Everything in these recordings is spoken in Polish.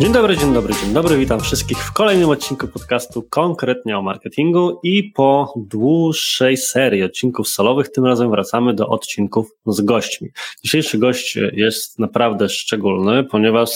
Dzień dobry, dzień dobry, dzień dobry. Witam wszystkich w kolejnym odcinku podcastu konkretnie o marketingu i po dłuższej serii odcinków solowych tym razem wracamy do odcinków z gośćmi. Dzisiejszy gość jest naprawdę szczególny, ponieważ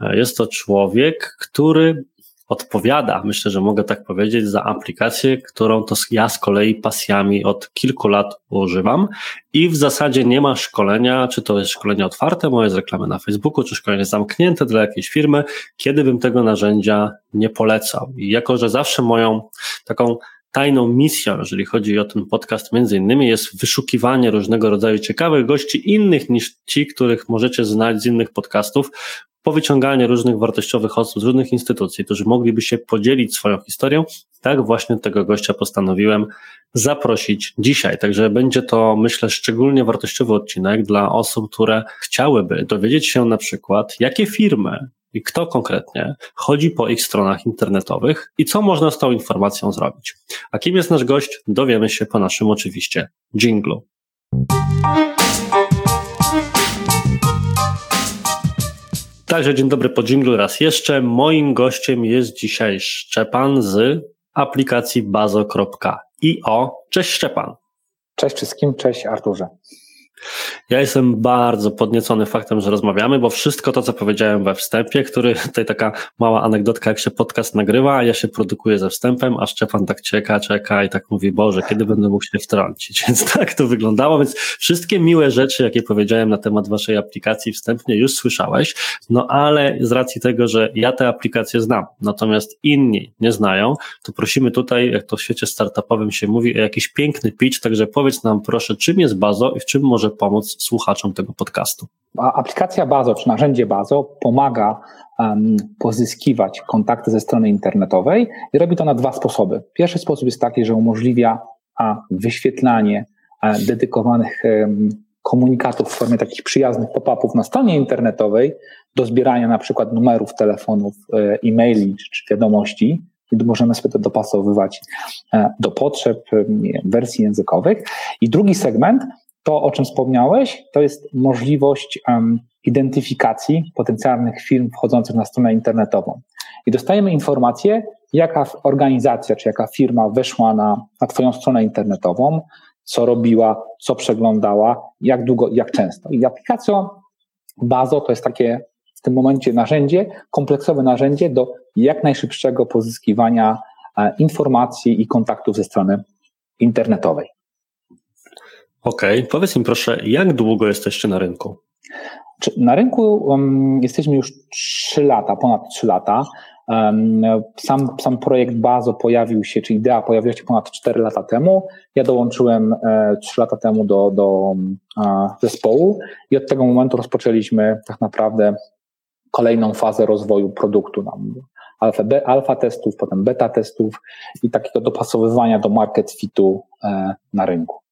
jest to człowiek, który odpowiada, myślę, że mogę tak powiedzieć, za aplikację, którą to ja z kolei pasjami od kilku lat używam i w zasadzie nie ma szkolenia, czy to jest szkolenie otwarte, moje z reklamy na Facebooku, czy szkolenie zamknięte dla jakiejś firmy, kiedy bym tego narzędzia nie polecał. I jako, że zawsze moją taką tajną misją, jeżeli chodzi o ten podcast, między innymi jest wyszukiwanie różnego rodzaju ciekawych gości innych niż ci, których możecie znać z innych podcastów, powyciąganie różnych wartościowych osób z różnych instytucji, którzy mogliby się podzielić swoją historią, tak właśnie tego gościa postanowiłem zaprosić dzisiaj. Także będzie to, myślę, szczególnie wartościowy odcinek dla osób, które chciałyby dowiedzieć się na przykład, jakie firmy i kto konkretnie chodzi po ich stronach internetowych i co można z tą informacją zrobić. A kim jest nasz gość, dowiemy się po naszym oczywiście jinglu. Także dzień dobry po dżinglu raz jeszcze. Moim gościem jest dzisiaj Szczepan z aplikacji bazo.io. Cześć Szczepan. Cześć wszystkim, cześć Arturze. Ja jestem bardzo podniecony faktem, że rozmawiamy, bo wszystko to, co powiedziałem we wstępie, który tutaj taka mała anegdotka, jak się podcast nagrywa, a ja się produkuję ze wstępem, a Szczepan tak czeka, czeka i tak mówi, Boże, kiedy będę mógł się wtrącić? Więc tak to wyglądało, więc wszystkie miłe rzeczy, jakie powiedziałem na temat waszej aplikacji wstępnie już słyszałeś, no ale z racji tego, że ja tę aplikację znam, natomiast inni nie znają, to prosimy tutaj, jak to w świecie startupowym się mówi, o jakiś piękny pitch, także powiedz nam proszę, czym jest Bazo i w czym może pomóc słuchaczom tego podcastu? Aplikacja Bazo, czy narzędzie Bazo pomaga um, pozyskiwać kontakty ze strony internetowej i robi to na dwa sposoby. Pierwszy sposób jest taki, że umożliwia a, wyświetlanie a, dedykowanych um, komunikatów w formie takich przyjaznych pop-upów na stronie internetowej do zbierania na przykład numerów telefonów, e, e-maili czy, czy wiadomości, i możemy sobie to dopasowywać e, do potrzeb wersji językowych. I drugi segment to, o czym wspomniałeś, to jest możliwość um, identyfikacji potencjalnych firm wchodzących na stronę internetową. I dostajemy informację, jaka organizacja czy jaka firma weszła na, na Twoją stronę internetową, co robiła, co przeglądała, jak długo, jak często. I aplikacja Bazo to jest takie w tym momencie narzędzie, kompleksowe narzędzie do jak najszybszego pozyskiwania e, informacji i kontaktów ze strony internetowej. Okej, okay. powiedz mi proszę, jak długo jesteście na rynku? Na rynku jesteśmy już 3 lata, ponad 3 lata. Sam, sam projekt Bazo pojawił się, czy idea pojawiła się ponad 4 lata temu. Ja dołączyłem e, 3 lata temu do, do e, zespołu i od tego momentu rozpoczęliśmy tak naprawdę kolejną fazę rozwoju produktu. Alfa, alfa testów, potem beta testów i takiego dopasowywania do market fitu e, na rynku.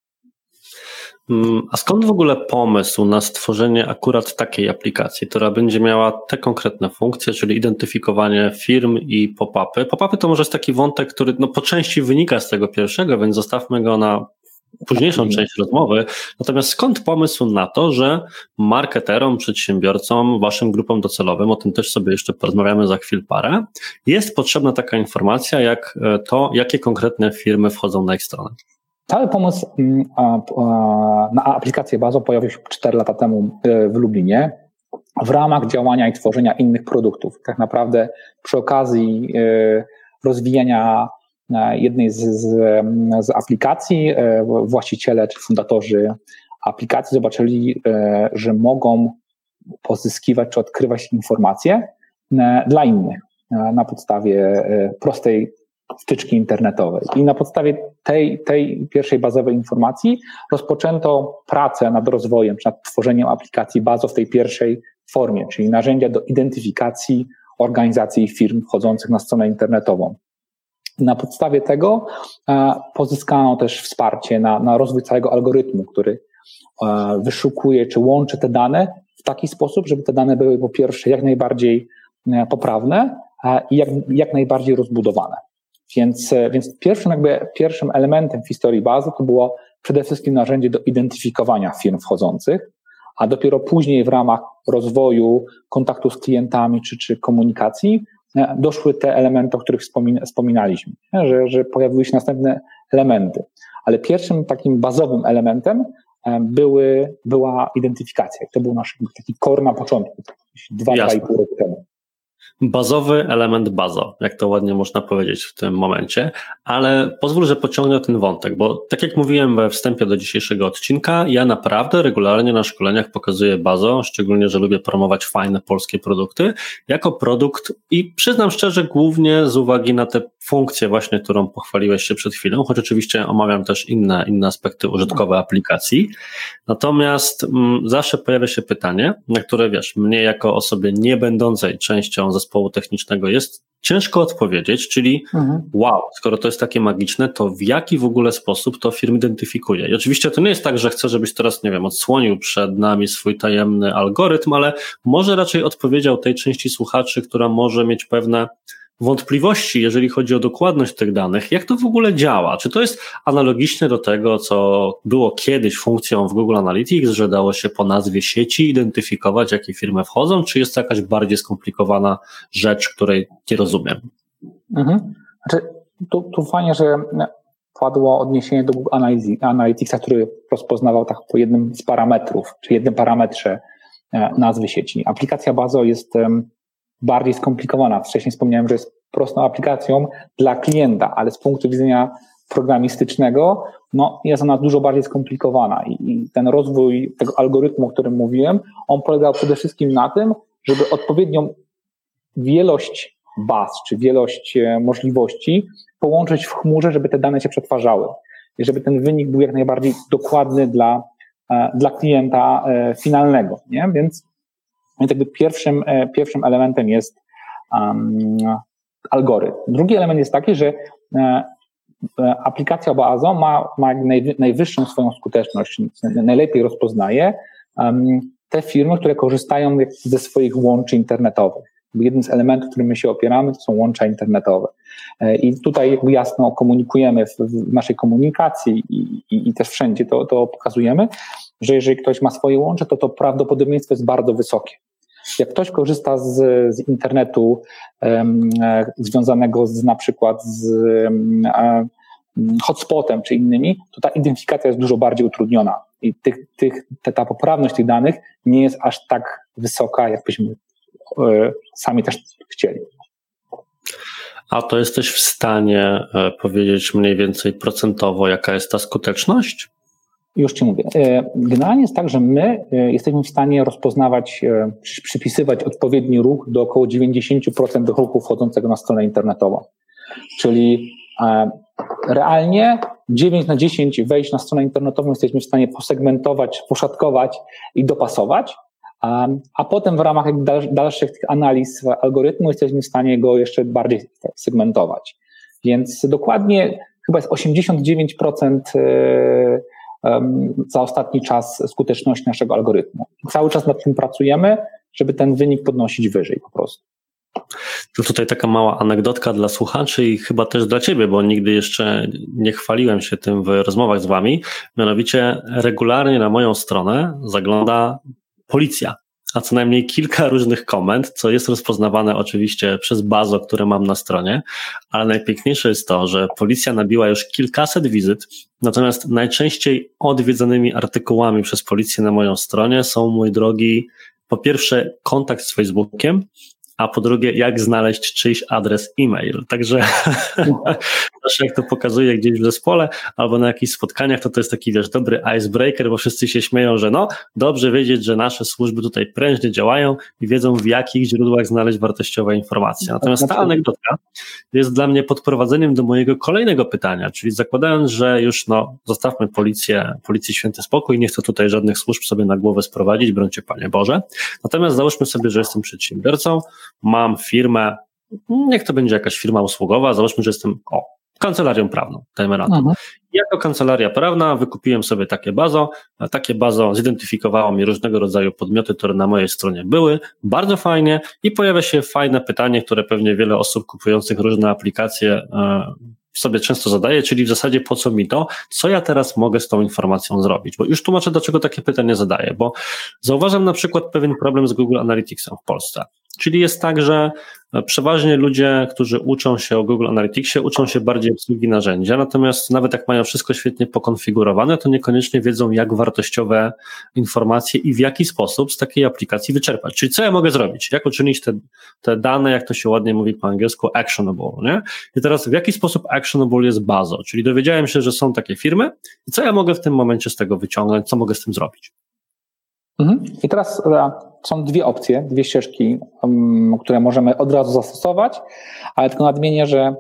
Mm, a skąd w ogóle pomysł na stworzenie akurat takiej aplikacji, która będzie miała te konkretne funkcje, czyli identyfikowanie firm i pop-upy? Pop-upy to może jest taki wątek, który no, po części wynika z tego pierwszego, więc zostawmy go na późniejszą mhm. część rozmowy. Natomiast skąd pomysł na to, że marketerom, przedsiębiorcom, waszym grupom docelowym, o tym też sobie jeszcze porozmawiamy za chwil parę, jest potrzebna taka informacja, jak e, to, jakie konkretne firmy wchodzą na ich stronę? Cały pomysł mm, na aplikację Bazo pojawił się 4 lata temu e, w Lublinie w ramach działania i tworzenia innych produktów. Tak naprawdę przy okazji e, rozwijania e, jednej z, z, z aplikacji właściciele czy fundatorzy aplikacji zobaczyli, że mogą pozyskiwać czy odkrywać informacje dla innych na podstawie prostej wtyczki internetowej. I na podstawie tej, tej pierwszej bazowej informacji rozpoczęto pracę nad rozwojem, nad tworzeniem aplikacji bazo w tej pierwszej formie, czyli narzędzia do identyfikacji organizacji i firm wchodzących na stronę internetową. Na podstawie tego e, pozyskano też wsparcie na, na rozwój całego algorytmu, który e, wyszukuje czy łączy te dane w taki sposób, żeby te dane były po pierwsze jak najbardziej e, poprawne, i jak, jak najbardziej rozbudowane. Więc, więc pierwszym, jakby, pierwszym elementem w historii bazy to było przede wszystkim narzędzie do identyfikowania firm wchodzących, a dopiero później w ramach rozwoju kontaktu z klientami czy, czy komunikacji e, doszły te elementy, o których wspominaliśmy, że, że pojawiły się następne elementy. Ale pierwszym takim bazowym elementem e, były, była identyfikacja. To był nasz taki kor na początku, dwa, dwa i pół roku temu bazowy element bazo, jak to ładnie można powiedzieć w tym momencie, ale pozwól, że pociągnę ten wątek, bo tak jak mówiłem we wstępie do dzisiejszego odcinka, ja naprawdę regularnie na szkoleniach pokazuję bazo, szczególnie, że lubię promować fajne polskie produkty, jako produkt i przyznam szczerze, głównie z uwagi na te funkcje właśnie, którą pochwaliłeś się przed chwilą, choć oczywiście omawiam też inne, inne aspekty użytkowe aplikacji. Natomiast m, mm, zawsze pojawia się pytanie, na które wiesz, mnie jako osobie nie będącej częścią zespołu technicznego jest ciężko odpowiedzieć, czyli mhm. wow, skoro to jest takie magiczne, to w jaki w ogóle sposób to firm identyfikuje? I oczywiście to nie jest tak, że chcę, żebyś teraz, nie wiem, odsłonił przed nami swój tajemny algorytm, ale może raczej odpowiedział tej części słuchaczy, która może mieć pewne wątpliwości, jeżeli chodzi o dokładność tych danych, jak to w ogóle działa? Czy to jest analogiczne do tego, co było kiedyś funkcją w Google Analytics, że dało się po nazwie sieci identyfikować, jakie firmy wchodzą, czy jest to jakaś bardziej skomplikowana rzecz, której nie rozumiem? Mhm. Znaczy, tu, tu fajnie, że padło odniesienie do Google Analyticsa, który rozpoznawał tak po jednym z parametrów, czy jednym parametrze e, nazwy sieci. Aplikacja Bazo jest bardziej skomplikowana. Wcześniej wspomniałem, że jest prostą aplikacją dla klienta, ale z punktu widzenia programistycznego, no, jest ona dużo bardziej skomplikowana i, i ten rozwój tego algorytmu, o którym mówiłem, on polegał przede wszystkim na tym, żeby odpowiednią wielość baz, czy wielość e, możliwości połączyć w chmurze, żeby te dane się przetwarzały i żeby ten wynik był jak najbardziej dokładny dla, e, dla klienta e, finalnego. Nie? Więc więc jakby pierwszym, e, pierwszym elementem jest um, algorytm. Drugi element jest taki, że e, e, aplikacja Oazo ma, ma najwyższą swoją skuteczność, najlepiej rozpoznaje um, te firmy, które korzystają ze swoich łączy internetowych. Jednym z elementów, którym my się opieramy, to są łącza internetowe. I tutaj jasno komunikujemy w, w naszej komunikacji i, i, i, też wszędzie to, to pokazujemy, że jeżeli ktoś ma swoje łącze, to to prawdopodobieństwo jest bardzo wysokie. Jak ktoś korzysta z, z internetu um, związanego z na przykład z um, hotspotem czy innymi, to ta identyfikacja jest dużo bardziej utrudniona i tych, tych, ta, ta poprawność tych danych nie jest aż tak wysoka, jakbyśmy e, sami też chcieli. A to jesteś w stanie e, powiedzieć mniej więcej procentowo, jaka jest ta skuteczność? Już Ci mówię. E, generalnie jest tak, że my e, jesteśmy w stanie rozpoznawać, e, przypisywać odpowiedni ruch do około 90% ruchu wchodzącego na stronę internetową. Czyli realnie 9 na 10 wejść na stronę internetową jesteśmy w stanie posegmentować, poszatkować i dopasować, a, a potem w ramach dalszych analiz algorytmu jesteśmy w stanie go jeszcze bardziej segmentować. Więc dokładnie chyba jest 89% za ostatni czas skuteczności naszego algorytmu. Cały czas nad tym pracujemy, żeby ten wynik podnosić wyżej po prostu. To tutaj taka mała anegdotka dla słuchaczy i chyba też dla Ciebie, bo nigdy jeszcze nie chwaliłem się tym w rozmowach z Wami. Mianowicie regularnie na moją stronę zagląda policja a co najmniej kilka różnych komend, co jest rozpoznawane oczywiście przez bazo, które mam na stronie, ale najpiękniejsze jest to, że policja nabiła już kilkaset wizyt, natomiast najczęściej odwiedzanymi artykułami przez policję na moją stronie są, mój drogi, po pierwsze kontakt z Facebookiem, a po drugie, jak znaleźć czyjś adres e-mail. Także też jak to pokazuje gdzieś w zespole albo na jakichś spotkaniach, to to jest taki, wiesz, dobry icebreaker, bo wszyscy się śmieją, że no, dobrze wiedzieć, że nasze służby tutaj prężnie działają i wiedzą, w jakich źródłach znaleźć wartościowe informacje. Natomiast ta anegdotka jest dla mnie podprowadzeniem do mojego kolejnego pytania, czyli zakładając, że już, no, zostawmy policję, policję święty spokój, nie chcę tutaj żadnych służb sobie na głowę sprowadzić, brońcie Panie Boże. Natomiast załóżmy sobie, że jestem przedsiębiorcą, mam firmę, niech to będzie jakaś firma usługowa, załóżmy, że jestem o, kancelarią prawną, to. Mhm. Jako kancelaria prawna wykupiłem sobie takie bazo, takie bazo zidentyfikowało mi różnego rodzaju podmioty, które na mojej stronie były, bardzo fajnie i pojawia się fajne pytanie, które pewnie wiele osób kupujących różne aplikacje e, sobie często zadaję, czyli w zasadzie po co mi to, co ja teraz mogę z tą informacją zrobić? Bo już tłumaczę, dlaczego takie pytanie zadaję, bo zauważam na przykład pewien problem z Google Analyticsem w Polsce. Czyli jest tak, że przeważnie ludzie, którzy uczą się o Google Analyticsie, uczą się bardziej obsługi narzędzia, natomiast nawet jak mają wszystko świetnie pokonfigurowane, to niekoniecznie wiedzą, jak wartościowe informacje i w jaki sposób z takiej aplikacji wyczerpać. Czyli co ja mogę zrobić? Jak uczynić te, te dane, jak to się ładnie mówi po angielsku, actionable, nie? I teraz w jaki sposób actionable jest bazą? Czyli dowiedziałem się, że są takie firmy i co ja mogę w tym momencie z tego wyciągnąć, co mogę z tym zrobić? Mhm. I teraz e, są dwie opcje, dwie ścieżki, które możemy od razu zastosować, ale tylko nadmienię, że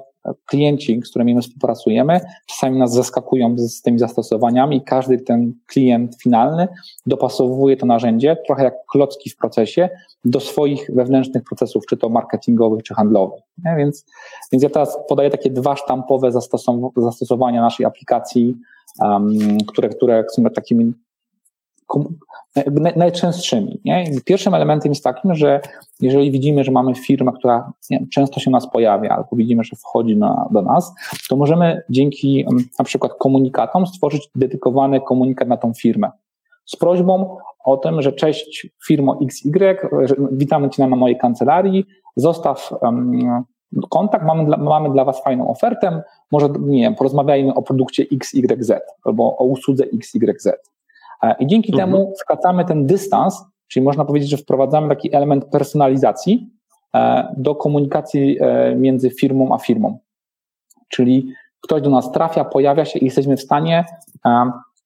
klienci, z którymi my współpracujemy, czasami nas zaskakują z, tymi zastosowaniami. Każdy ten klient finalny dopasowuje to narzędzie, trochę jak klocki w procesie, do swoich wewnętrznych procesów, czy to marketingowych, czy handlowych. Więc, więc ja teraz podaję takie dwa sztampowe zastosowania naszej aplikacji, które, które są takimi najczęstszymi. Nie? Pierwszym elementem jest takim, że jeżeli widzimy, że mamy firmę, która często się nas pojawia, albo widzimy, że wchodzi na, do nas, to możemy dzięki mm, na przykład komunikatom stworzyć dedykowany komunikat na tą firmę z prośbą o tym, że cześć firmo XY, witamy Cię na mojej kancelarii, zostaw um, kontakt, mamy dla, mamy dla Was fajną ofertę, może, nie wiem, porozmawiajmy o produkcie XYZ albo o usłudze XYZ. E, I dzięki mhm. temu skracamy ten dystans, czyli można powiedzieć, że wprowadzamy taki element personalizacji e, do komunikacji e, między firmą a firmą. Czyli ktoś do nas trafia, pojawia się i jesteśmy w stanie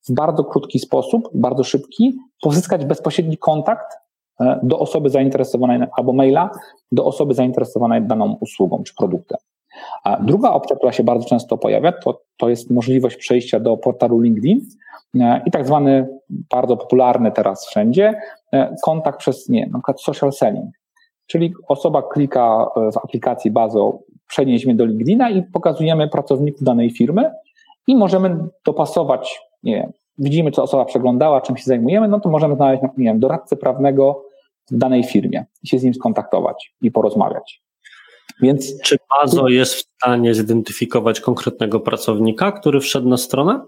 w bardzo krótki sposób, bardzo szybki, pozyskać bezpośredni kontakt do osoby zainteresowanej albo maila do osoby zainteresowanej daną usługą czy produktem. A druga opcja, która się bardzo często pojawia, to, to jest możliwość przejścia do portalu LinkedIn e, i tak zwany bardzo popularny teraz wszędzie e, kontakt przez, nie na przykład social selling. Czyli osoba klika w aplikacji Bazo, przenieśmy do LinkedIna i pokazujemy pracowników danej firmy i możemy dopasować, nie wiem, widzimy, co osoba przeglądała, czym się zajmujemy, no to możemy znaleźć, nie wiem, doradcę prawnego w danej firmie i się z nim skontaktować i porozmawiać. Więc czy Bazo jest w stanie zidentyfikować konkretnego pracownika, który wszedł na stronę?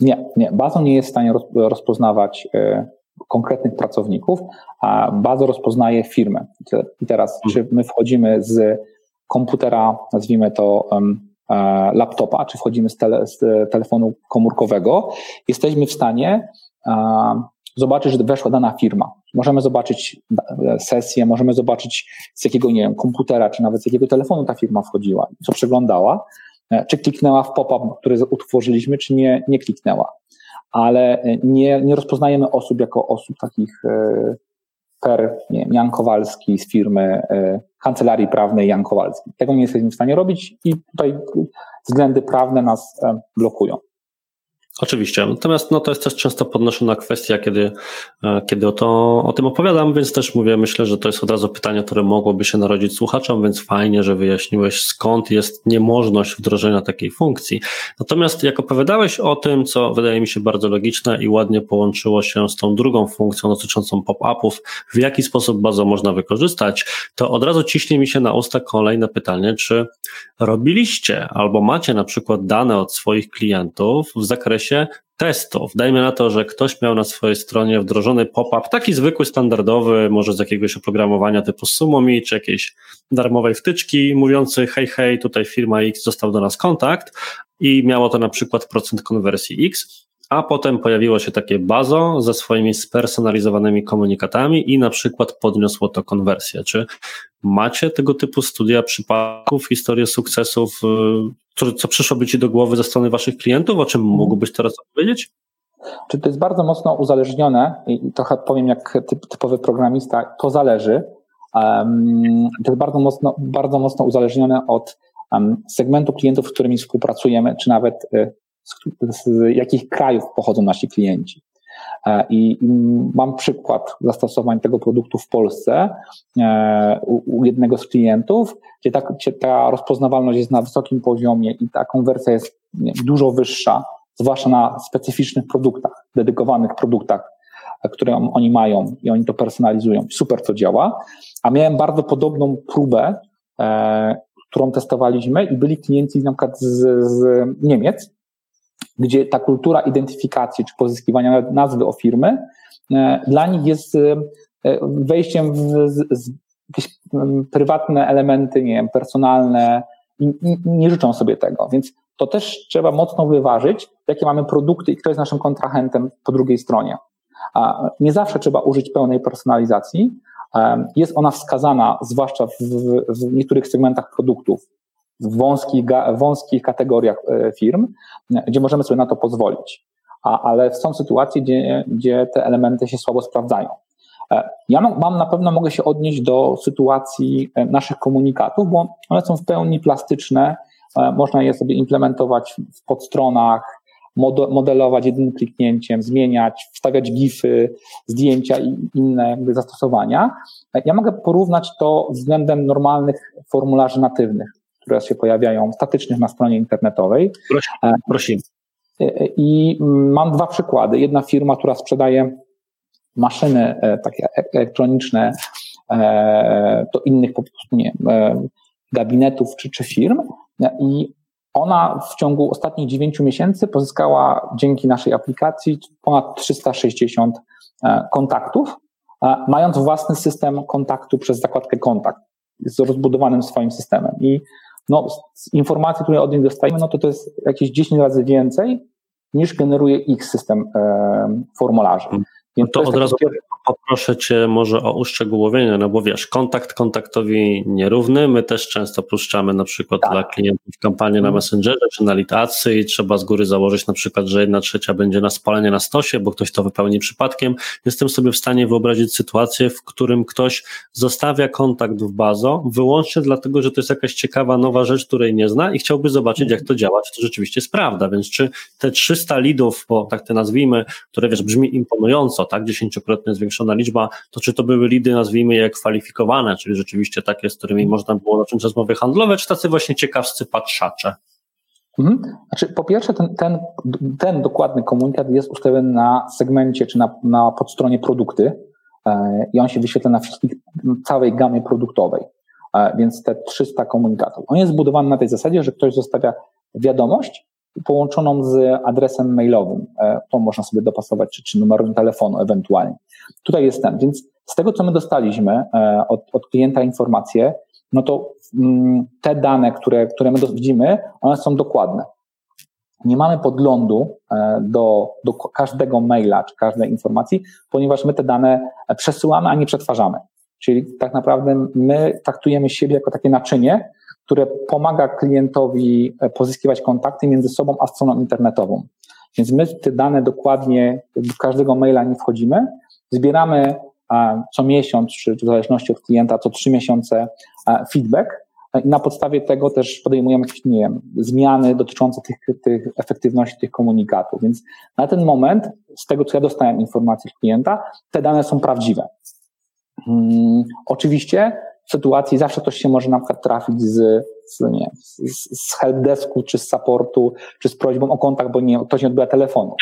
Nie, nie. Bazo nie jest w stanie rozpoznawać e, konkretnych pracowników, a Bazo rozpoznaje firmę. I teraz, czy my wchodzimy z komputera, nazwijmy to um, laptopa, czy wchodzimy z, tele, z, telefonu komórkowego, jesteśmy w stanie zobaczyć, że weszła dana firma. Możemy zobaczyć e, sesję, możemy zobaczyć z jakiego, nie wiem, komputera, czy nawet z jakiego telefonu ta firma wchodziła, co przeglądała, e, czy kliknęła w pop-up, który utworzyliśmy, czy nie, nie kliknęła. Ale e, nie, nie rozpoznajemy osób jako osób takich per nie wiem, Jan Kowalski z firmy kancelarii prawnej Jan Kowalski. Tego nie jesteśmy w stanie robić i tutaj względy prawne nas blokują. Oczywiście. Natomiast no, to jest też często podnoszona kwestia, kiedy, e, kiedy o, to, o tym opowiadam, więc też mówię, myślę, że to jest od razu pytanie, które mogłoby się narodzić słuchaczom, więc fajnie, że wyjaśniłeś, skąd jest niemożność wdrożenia takiej funkcji. Natomiast jak opowiadałeś o tym, co wydaje mi się bardzo logiczne i ładnie połączyło się z tą drugą funkcją dotyczącą pop-upów, w jaki sposób bardzo można wykorzystać, to od razu ciśnie mi się na usta kolejne pytanie, czy robiliście albo macie na przykład dane od swoich klientów w zakresie zakresie testów. Dajmy na to, że ktoś miał na swojej stronie wdrożony pop-up, taki zwykły, standardowy, może z jakiegoś oprogramowania typu Sumomi, czy jakiejś darmowej wtyczki, mówiący hej, hej, tutaj firma X dostał do nas kontakt i miało to na przykład procent konwersji X a potem pojawiło się takie bazo ze swoimi spersonalizowanymi komunikatami i na przykład podniosło to konwersję. Czy macie tego typu studia przypadków, historię sukcesów, y, co, co przyszłoby Ci do głowy ze strony Waszych klientów? O czym mógłbyś teraz opowiedzieć? Czy to jest bardzo mocno uzależnione i trochę powiem jak typ, typowy programista, to zależy. Um, to jest bardzo mocno, bardzo mocno uzależnione od um, segmentu klientów, z którymi współpracujemy, czy nawet y, z, z jakich krajów pochodzą nasi klienci. I mam przykład zastosowań tego produktu w Polsce u jednego z klientów, gdzie ta, gdzie ta rozpoznawalność jest na wysokim poziomie i ta konwersja jest dużo wyższa, zwłaszcza na specyficznych produktach, dedykowanych produktach, które oni mają i oni to personalizują. Super to działa. A miałem bardzo podobną próbę, e, którą testowaliśmy i byli klienci na przykład z, z Niemiec, gdzie ta kultura identyfikacji czy pozyskiwania nazwy o firmy e, dla nich jest e, wejściem w, jakieś prywatne elementy, nie wiem, personalne i, nie życzą sobie tego. Więc to też trzeba mocno wyważyć, jakie mamy produkty i kto jest naszym kontrahentem po drugiej stronie. Nie zawsze trzeba użyć pełnej personalizacji. Jest ona wskazana, zwłaszcza w, w niektórych segmentach produktów, w wąskich, wąskich kategoriach e, firm, gdzie możemy sobie na to pozwolić. A, ale są sytuacje, gdzie, gdzie te elementy się słabo sprawdzają. E, ja mam, na pewno mogę się odnieść do sytuacji e, naszych komunikatów, bo one są w pełni plastyczne, można je sobie implementować w podstronach, modelować jednym kliknięciem, zmieniać, wstawiać gify, zdjęcia i inne jakby zastosowania. Ja mogę porównać to względem normalnych formularzy natywnych, które się pojawiają statycznych na stronie internetowej. Prosimy. prosimy. E, e, I mam dwa przykłady. Jedna firma, która sprzedaje maszyny e, takie elektroniczne do innych po prostu nie, gabinetów czy, czy firm i ona w ciągu ostatnich 9 miesięcy pozyskała dzięki naszej aplikacji ponad 360 e, kontaktów, e, mając własny system kontaktu przez zakładkę kontakt z rozbudowanym swoim systemem. I no, z informacji, które od niej dostajemy, no to to jest jakieś 10 razy więcej niż generuje ich system e, formularzy. Więc to, to od razu poproszę Cię może o uszczegółowienie, no bo wiesz, kontakt kontaktowi nierówny. My też często puszczamy na przykład tak. dla klientów kampanię na mhm. Messengerze czy na Litacy i trzeba z góry założyć na przykład, że jedna trzecia będzie na spalenie na stosie, bo ktoś to wypełni przypadkiem. Jestem sobie w stanie wyobrazić sytuację, w którym ktoś zostawia kontakt w bazo wyłącznie dlatego, że to jest jakaś ciekawa nowa rzecz, której nie zna i chciałby zobaczyć, jak to działa, czy to rzeczywiście jest prawda. Więc czy te 300 lidów, bo tak te nazwijmy, które wiesz, brzmi imponująco, tak, dziesięciokrotnie zwiększona liczba, to czy to były lidy, nazwijmy je kwalifikowane, czyli rzeczywiście takie, z którymi można było zacząć rozmowy handlowe, czy tacy właśnie ciekawscy patrzacze? Mhm. Znaczy, po pierwsze, ten, ten, ten dokładny komunikat jest ustawiony na segmencie czy na, na podstronie produkty e, i on się wyświetla na wszystkich, całej gamie produktowej. E, więc te 300 komunikatów. On jest zbudowany na tej zasadzie, że ktoś zostawia wiadomość połączoną z adresem mailowym. E, to można sobie dopasować, czy, czy numerem telefonu ewentualnie. Tutaj jest ten. Więc z tego, co my dostaliśmy e, od, od klienta informacje, no to mm, te dane, które, które my widzimy, one są dokładne. Nie mamy podglądu e, do, do każdego maila czy każdej informacji, ponieważ my te dane przesyłamy, a nie przetwarzamy. Czyli tak naprawdę my traktujemy siebie jako takie naczynie, które pomaga klientowi e, pozyskiwać kontakty między sobą a stroną internetową. Więc my te dane dokładnie do każdego maila nie wchodzimy, zbieramy co miesiąc, czy w zależności od klienta, co trzy miesiące feedback e, i na podstawie tego też podejmujemy jakieś, nie wiem, zmiany dotyczące tych, tych efektywności tych komunikatów. Więc na ten moment, z tego co ja dostałem informacji od klienta, te dane są prawdziwe. Hmm, oczywiście w sytuacji zawsze ktoś się może na przykład trafić z, z, nie, z, z helpdesku, czy z supportu, czy z prośbą o kontakt, bo nie, ktoś nie odbywa telefonu.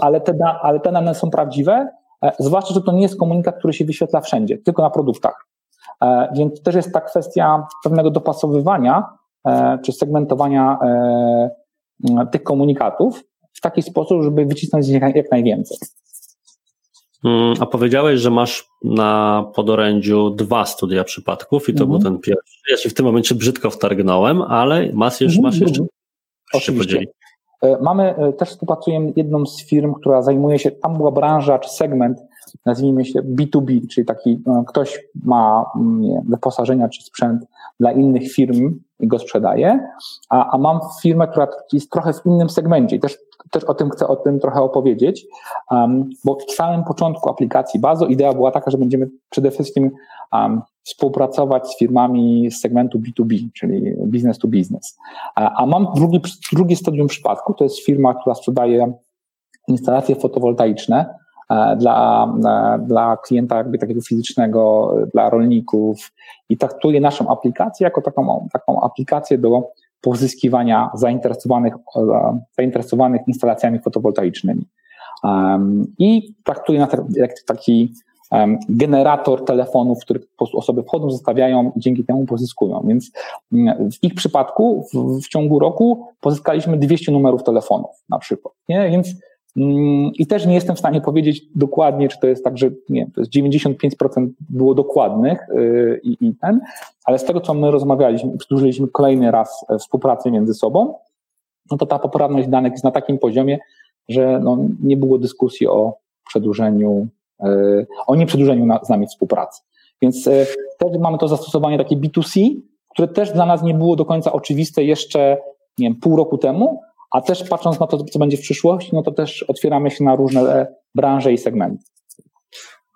Ale, te, ale te dane są prawdziwe, e, zwłaszcza, że to nie jest komunikat, który się wyświetla wszędzie, tylko na produktach. E, więc też jest ta kwestia pewnego dopasowywania e, czy segmentowania tych komunikatów w taki sposób, żeby wycisnąć z nich jak najwięcej. Mm, a powiedziałeś, że masz na podorędziu dwa studia przypadków i to był mhm. ten pierwszy. Ja się w tym momencie brzydko wtargnąłem, ale masz jeszcze, masz jeszcze mhm. Oczywiście. E, mamy, e, też współpracujemy jedną z firm, która zajmuje się, tam była branża czy segment, nazwijmy się B2B, czyli taki e, ktoś ma mm, nie, wyposażenia czy sprzęt dla innych firm i go sprzedaje, a, a mam firmę, która jest trochę w innym segmencie i też też o tym chcę o tym trochę opowiedzieć, um, bo w samym początku aplikacji Bazo idea była taka, że będziemy przede wszystkim um, współpracować z firmami z segmentu B2B, czyli business to business. A, a mam drugi, drugi stadium przypadku, to jest firma, która sprzedaje instalacje fotowoltaiczne dla, e, dla klienta jakby takiego fizycznego, dla rolników i traktuje naszą aplikację jako taką, taką aplikację do pozyskiwania zainteresowanych, zainteresowanych instalacjami fotowoltaicznymi. I traktuje nas jak taki generator telefonów, w których osoby wchodzą, zostawiają i dzięki temu pozyskują. Więc mm, w ich przypadku w, w ciągu roku pozyskaliśmy 200 numerów telefonów na przykład. Nie? Więc i też nie jestem w stanie powiedzieć dokładnie, czy to jest tak, że nie, to jest 95% było dokładnych yy, i ten, ale z tego, co my rozmawialiśmy, przedłużyliśmy kolejny raz e, współpracę między sobą, no to ta poprawność danych jest na takim poziomie, że no, nie było dyskusji o przedłużeniu E, o nieprzedłużeniu z nami współpracy. Więc e, wtedy mamy to zastosowanie takie B2C, które też dla nas nie było do końca oczywiste jeszcze nie wiem, pół roku temu, a też patrząc na to, co będzie w przyszłości, no to też otwieramy się na różne e, branże i segmenty.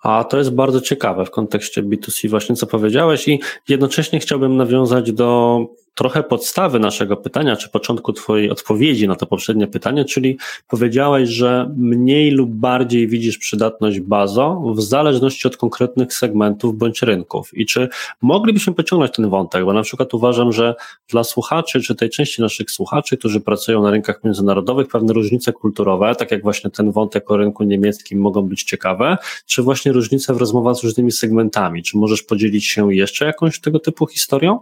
A to jest bardzo ciekawe w kontekście B2C, właśnie co powiedziałeś, i jednocześnie chciałbym nawiązać do trochę podstawy naszego pytania, czy początku Twojej odpowiedzi na to poprzednie pytanie, czyli powiedziałeś, że mniej lub bardziej widzisz przydatność bazo w zależności od konkretnych segmentów bądź rynków. I czy moglibyśmy pociągnąć ten wątek? Bo na przykład uważam, że dla słuchaczy, czy tej części naszych słuchaczy, którzy pracują na rynkach międzynarodowych, pewne różnice kulturowe, tak jak właśnie ten wątek o rynku niemieckim, mogą być ciekawe, czy właśnie różnice w rozmowach z różnymi segmentami? Czy możesz podzielić się jeszcze jakąś tego typu historią?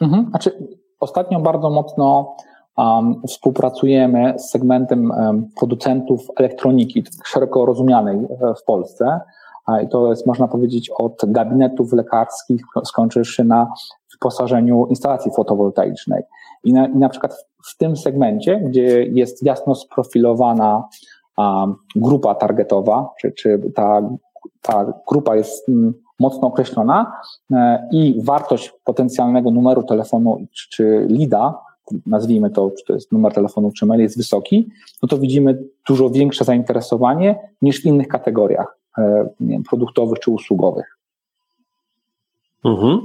Mhm. Znaczy, ostatnio bardzo mocno um, współpracujemy z segmentem um, producentów elektroniki, szeroko rozumianej w Polsce. I to jest, można powiedzieć, od gabinetów lekarskich, skończywszy na wyposażeniu instalacji fotowoltaicznej. I na, i na przykład w, w tym segmencie, gdzie jest jasno sprofilowana um, grupa targetowa, czy, czy ta, ta grupa jest mocno określona e, i wartość potencjalnego numeru telefonu czy, LIDA, nazwijmy to, czy to jest numer telefonu, czy mail, jest wysoki, no to widzimy dużo większe zainteresowanie niż w innych kategoriach e, wiem, produktowych czy usługowych. Mhm.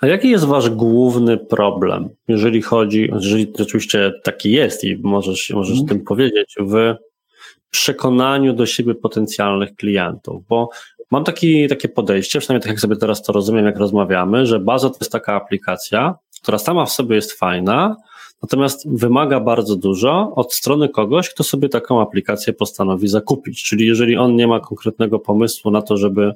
A jaki jest wasz główny problem, jeżeli chodzi, jeżeli oczywiście taki jest i możesz, możesz mhm. tym powiedzieć, w przekonaniu do siebie potencjalnych klientów? Bo Mam taki, takie podejście, przynajmniej tak jak sobie teraz to rozumiem, jak rozmawiamy, że Bazo to jest taka aplikacja, która sama w sobie jest fajna, natomiast wymaga bardzo dużo od strony kogoś, kto sobie taką aplikację postanowi zakupić. Czyli jeżeli on nie ma konkretnego pomysłu na to, żeby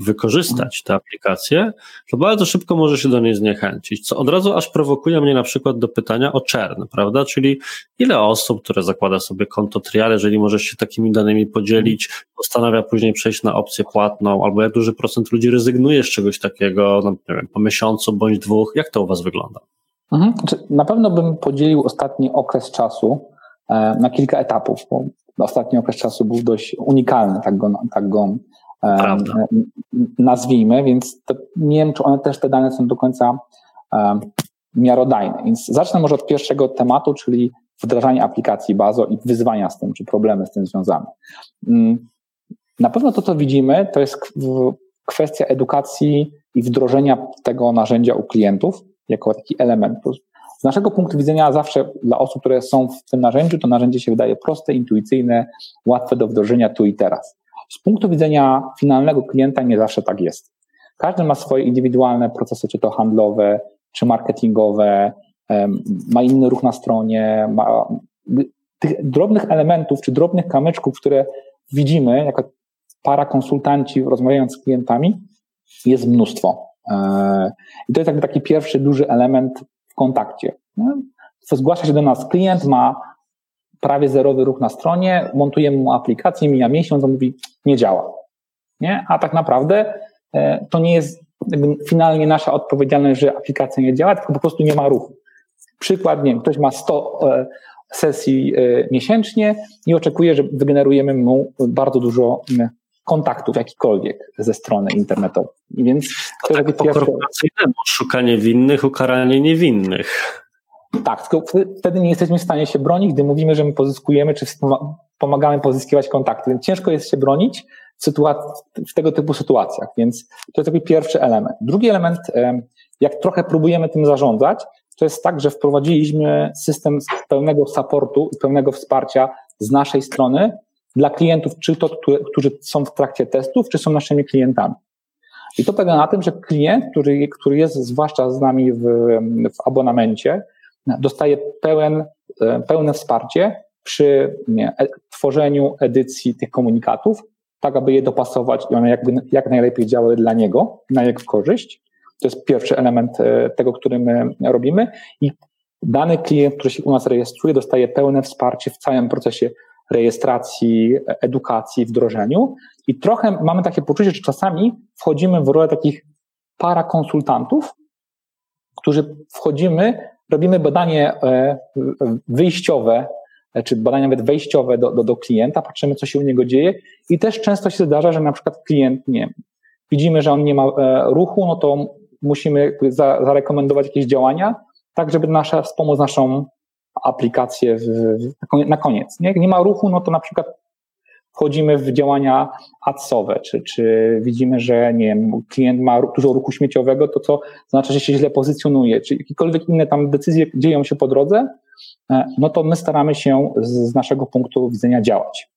wykorzystać tę aplikację, to bardzo szybko może się do niej zniechęcić, co od razu aż prowokuje mnie na przykład do pytania o czern, prawda? Czyli ile osób, które zakłada sobie konto trial, jeżeli możesz się takimi danymi podzielić, postanawia później przejść na opcję płatną, albo jak duży procent ludzi rezygnuje z czegoś takiego, no, nie wiem, po miesiącu bądź dwóch, jak to u Was wygląda? Mhm. Znaczy, na pewno bym podzielił ostatni okres czasu e, na kilka etapów, bo ostatni okres czasu był dość unikalny, tak go, tak go Prawda. nazwijmy, więc to, nie wiem, czy one też te dane są do końca miarodajne. Więc zacznę może od pierwszego tematu, czyli wdrażanie aplikacji Bazo i wyzwania z tym, czy problemy z tym związane. Mm, na pewno to, co widzimy, to jest kwestia edukacji i wdrożenia tego narzędzia u klientów jako taki element. Z naszego punktu widzenia zawsze dla osób, które są w tym narzędziu, to narzędzie się wydaje proste, intuicyjne, łatwe do wdrożenia tu i teraz. Z punktu widzenia finalnego klienta nie zawsze tak jest. Każdy ma swoje indywidualne procesy, czy to handlowe, czy marketingowe, ma inny ruch na stronie, ma tych drobnych elementów, czy drobnych kamyczków, które widzimy jako para konsultanci rozmawiając z klientami, jest mnóstwo. E, I to jest jakby taki pierwszy duży element w kontakcie. Zgłasza się do nas klient, ma prawie zerowy ruch na stronie, montujemy mu aplikację, mija miesiąc, on mówi, nie działa. Nie? A tak naprawdę e, to nie jest finalnie nasza odpowiedzialność, że aplikacja nie działa, tylko po prostu nie ma ruchu. Przykład, nie wiem, ktoś ma 100 e, sesji e, miesięcznie i oczekuje, że wygenerujemy mu bardzo dużo kontaktów jakikolwiek ze strony internetowej. Więc to, to tak po pierwsze... szukanie winnych, ukaranie niewinnych. Tak, wtedy nie jesteśmy w stanie się bronić, gdy mówimy, że my pozyskujemy, czy pomagamy pozyskiwać kontakty. Więc ciężko jest się bronić w, w tego typu sytuacjach, więc to jest taki pierwszy element. Drugi element, jak trochę próbujemy tym zarządzać, to jest tak, że wprowadziliśmy system pełnego supportu i pełnego wsparcia z naszej strony dla klientów, czy to, którzy są w trakcie testów, czy są naszymi klientami. I to polega na tym, że klient, który, który jest zwłaszcza z nami w, w abonamencie, dostaje pełen, e, pełne wsparcie przy nie, e, tworzeniu edycji tych komunikatów, tak aby je dopasować i one jakby, jak najlepiej działały dla niego, na jego korzyść. To jest pierwszy element e, tego, który my robimy. I dany klient, który się u nas rejestruje, dostaje pełne wsparcie w całym procesie rejestracji, edukacji, wdrożeniu. I trochę mamy takie poczucie, że czasami wchodzimy w rolę takich parakonsultantów, którzy wchodzimy, robimy badanie e, wyjściowe, e, czy badania nawet wejściowe do, do, do klienta, patrzymy, co się u niego dzieje i też często się zdarza, że na przykład klient, nie widzimy, że on nie ma e, ruchu, no to musimy zarekomendować jakieś działania, tak żeby nasza, wspomóc naszą aplikację w, na koniec. Nie? Jak nie ma ruchu, no to na przykład wchodzimy w działania adsowe, czy, czy widzimy, że nie wiem, klient ma dużo ruchu śmieciowego, to co znaczy, że się źle pozycjonuje, czy jakiekolwiek inne tam decyzje dzieją się po drodze, e, no to my staramy się z naszego punktu widzenia działać.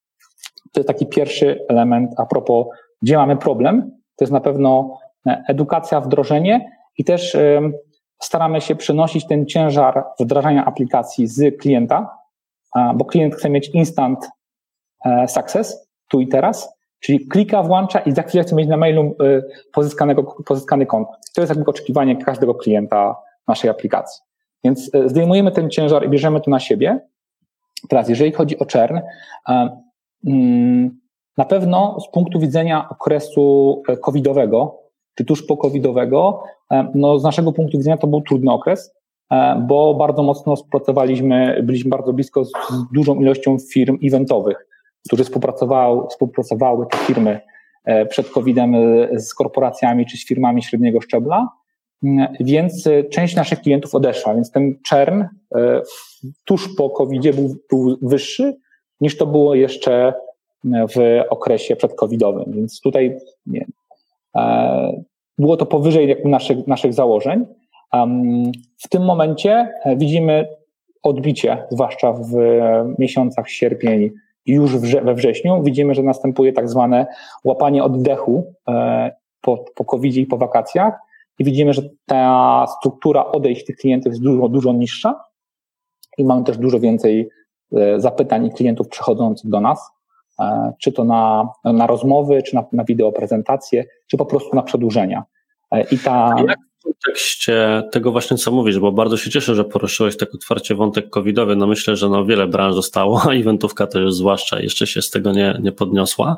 To jest taki pierwszy element a propos, gdzie mamy problem, to jest na pewno e, edukacja, wdrożenie i też staramy się przenosić ten ciężar wdrażania aplikacji z klienta, bo klient chce mieć instant success, tu i teraz, czyli klika, włącza i za chwilę chce mieć na mailu e, pozyskanego, pozyskany kont. To jest jakby oczekiwanie każdego klienta naszej aplikacji. Więc e, zdejmujemy ten ciężar i bierzemy to na siebie. Teraz, jeżeli chodzi o czern, mm, na pewno z punktu widzenia okresu covidowego, czy tuż po covidowego, e, no z naszego punktu widzenia to był trudny okres, e, bo bardzo mocno współpracowaliśmy, byliśmy bardzo blisko z dużą ilością firm eventowych, które współpracowały, współpracowały te firmy e, przed COVID-em z korporacjami czy z firmami średniego szczebla, więc część naszych klientów odeszła, więc ten czern tuż po COVID-zie był, był wyższy niż to było jeszcze w okresie przedcovidowym. Więc tutaj nie, E, było to powyżej naszych, naszych założeń. W tym momencie e, widzimy odbicie, zwłaszcza w miesiącach sierpień, już we wrześniu. Widzimy, że następuje tak zwane łapanie oddechu e, po, po covid i po wakacjach. I widzimy, że ta struktura odejść tych klientów jest dużo, dużo niższa i mamy też dużo więcej zapytań i klientów przychodzących do nas. E, czy to na, na rozmowy, czy na, na wideo prezentacje, czy po prostu na przedłużenia. E, I ta... Jak kontekście tego właśnie, co mówisz, bo bardzo się cieszę, że poruszyłeś tak otwarcie wątek covidowy. No myślę, że no wiele branż zostało, a eventówka już zwłaszcza jeszcze się z tego nie, nie podniosła.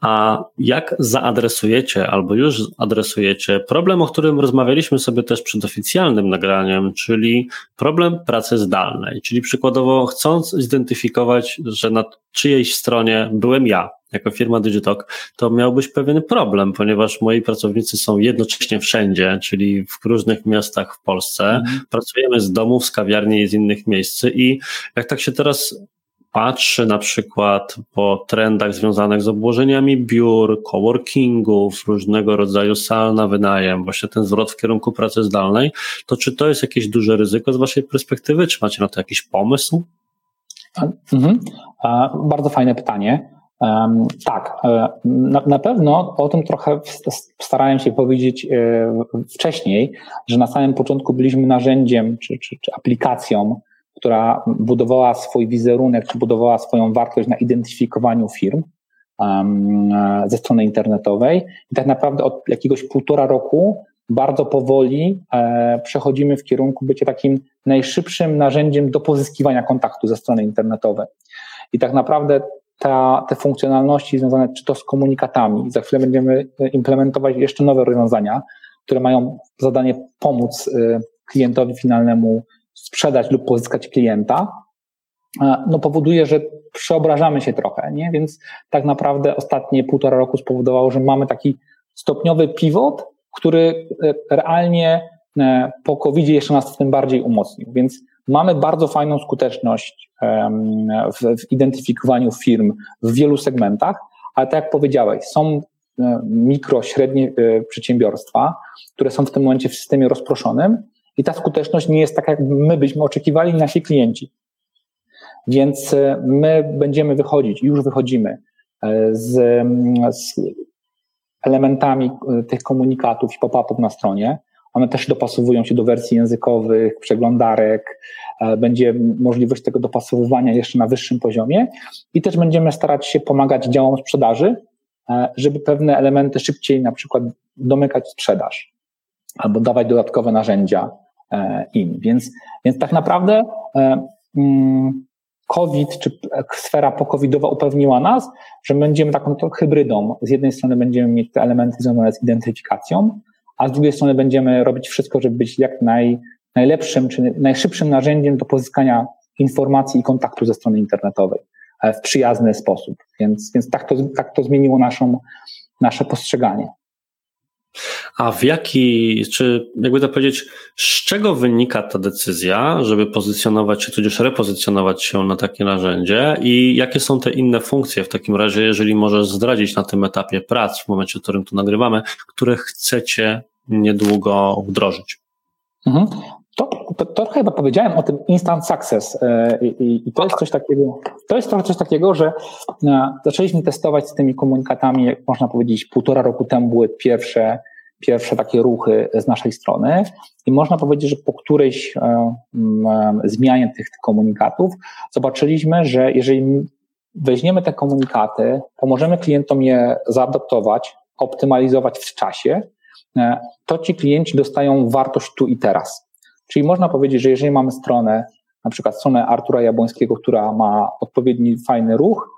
A jak zaadresujecie albo już adresujecie problem, o którym rozmawialiśmy sobie też przed oficjalnym nagraniem, czyli problem pracy zdalnej, czyli przykładowo chcąc zidentyfikować, że na czyjejś stronie byłem ja, jako firma Digitalk, to miałbyś pewien problem, ponieważ moi pracownicy są jednocześnie wszędzie, czyli w różnych miastach w Polsce. Mhm. Pracujemy z domów, z kawiarni i z innych miejsc. I jak tak się teraz patrzy na przykład po trendach związanych z obłożeniami biur, coworkingów, różnego rodzaju sal na wynajem, właśnie ten zwrot w kierunku pracy zdalnej, to czy to jest jakieś duże ryzyko z Waszej perspektywy? Czy macie na to jakiś pomysł? Mhm. Bardzo fajne pytanie. Tak, e, na, pewno o tym trochę starałem się powiedzieć e, wcześniej, że na samym początku byliśmy narzędziem czy, czy, czy aplikacją, która budowała swój wizerunek, czy budowała swoją wartość na identyfikowaniu firm um, ze strony internetowej. I tak naprawdę od jakiegoś półtora roku bardzo powoli e, przechodzimy w kierunku bycia takim najszybszym narzędziem do pozyskiwania kontaktu ze strony internetowej. I tak naprawdę ta, te funkcjonalności związane czy to z komunikatami, za chwilę będziemy implementować jeszcze nowe rozwiązania, które mają zadanie pomóc e, klientowi finalnemu sprzedać lub pozyskać klienta, no powoduje, że przeobrażamy się trochę, nie? Więc tak naprawdę ostatnie półtora roku spowodowało, że mamy taki stopniowy pivot, który e, realnie e, po covid jeszcze nas w tym bardziej umocnił. Więc mamy bardzo fajną skuteczność w, identyfikowaniu firm w wielu segmentach, ale tak jak powiedziałeś, są e, mikro, średnie przedsiębiorstwa, które są w tym momencie w systemie rozproszonym i ta skuteczność nie jest taka, jak my byśmy oczekiwali nasi klienci. Więc my będziemy wychodzić, już wychodzimy z, z elementami tych komunikatów i pop-upów na stronie. One też dopasowują się do wersji językowych, przeglądarek, będzie możliwość tego dopasowywania jeszcze na wyższym poziomie i też będziemy starać się pomagać działom sprzedaży, żeby pewne elementy szybciej na przykład domykać sprzedaż albo dawać dodatkowe narzędzia e, im. Więc, więc tak naprawdę e, mm, COVID czy sfera pokowidowa upewniła nas, że będziemy taką hybrydą. Z jednej strony będziemy mieć te elementy związane z identyfikacją, a z drugiej strony będziemy robić wszystko, żeby być jak naj, najlepszym czy najszybszym narzędziem do pozyskania informacji i kontaktu ze strony internetowej e, w przyjazny sposób. Więc, więc tak, to, tak to zmieniło naszą, nasze postrzeganie. A w jaki, czy jakby to powiedzieć, z czego wynika ta decyzja, żeby pozycjonować się, tudzież repozycjonować się na takie narzędzie i jakie są te inne funkcje w takim razie, jeżeli możesz zdradzić na tym etapie prac, w momencie, w którym tu nagrywamy, które chcecie niedługo wdrożyć? Mhm. To, to, to, chyba powiedziałem o tym instant success e, i, i, to jest coś takiego, to jest trochę coś takiego, że e, zaczęliśmy testować z tymi komunikatami, jak można powiedzieć, półtora roku temu były pierwsze, pierwsze takie ruchy z naszej strony i można powiedzieć, że po którejś e, zmianie tych, tych komunikatów zobaczyliśmy, że jeżeli weźmiemy te komunikaty, pomożemy klientom je zaadaptować, optymalizować w czasie, to ci klienci dostają wartość tu i teraz. Czyli można powiedzieć, że jeżeli mamy stronę, na przykład stronę Artura Jabłońskiego, która ma odpowiedni fajny ruch,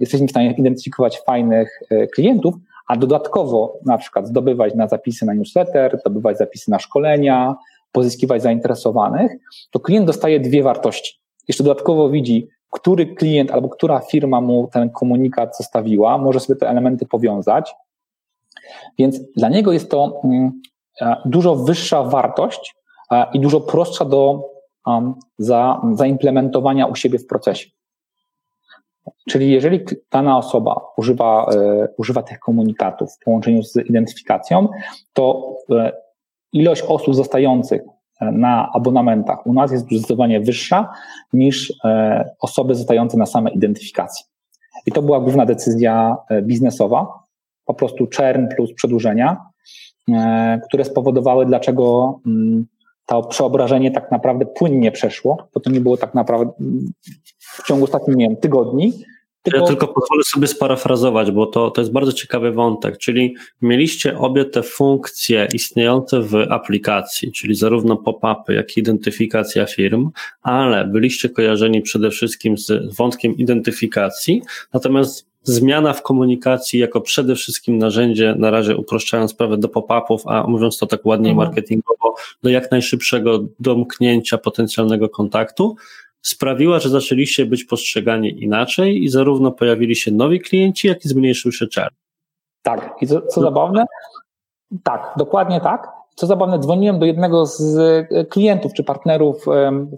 jesteśmy w stanie identyfikować fajnych e, klientów, a dodatkowo na przykład zdobywać na zapisy na newsletter, zdobywać zapisy na szkolenia, pozyskiwać zainteresowanych, to klient dostaje dwie wartości. Jeszcze dodatkowo widzi, który klient albo która firma mu ten komunikat zostawiła, może sobie te elementy powiązać. Więc dla niego jest to mm, dużo wyższa wartość i dużo prostsza do za, zaimplementowania u siebie w procesie. Czyli jeżeli dana osoba używa, e, używa tych komunikatów w połączeniu z identyfikacją, to e, ilość osób zostających e, na abonamentach u nas jest zdecydowanie wyższa niż osoby zostające na same identyfikacji. I to była główna decyzja biznesowa, po prostu churn plus przedłużenia, które spowodowały, dlaczego mm, to przeobrażenie tak naprawdę płynnie przeszło, bo to nie było tak naprawdę w ciągu ostatnich, nie wiem, tygodni. Tylko... Ja tylko pozwolę sobie sparafrazować, bo to, to jest bardzo ciekawy wątek, czyli mieliście obie te funkcje istniejące w aplikacji, czyli zarówno pop-upy, jak i identyfikacja firm, ale byliście kojarzeni przede wszystkim z wątkiem identyfikacji, natomiast zmiana w komunikacji jako przede wszystkim narzędzie, na razie uproszczając sprawę do pop-upów, a mówiąc to tak ładniej mhm. marketingowo, do jak najszybszego domknięcia potencjalnego kontaktu, sprawiła, że zaczęliście być postrzegani inaczej i zarówno pojawili się nowi klienci, jak i zmniejszył się czar. Tak, i co, co zabawne, tak, dokładnie tak. Co zabawne, dzwoniłem do jednego z e, klientów czy partnerów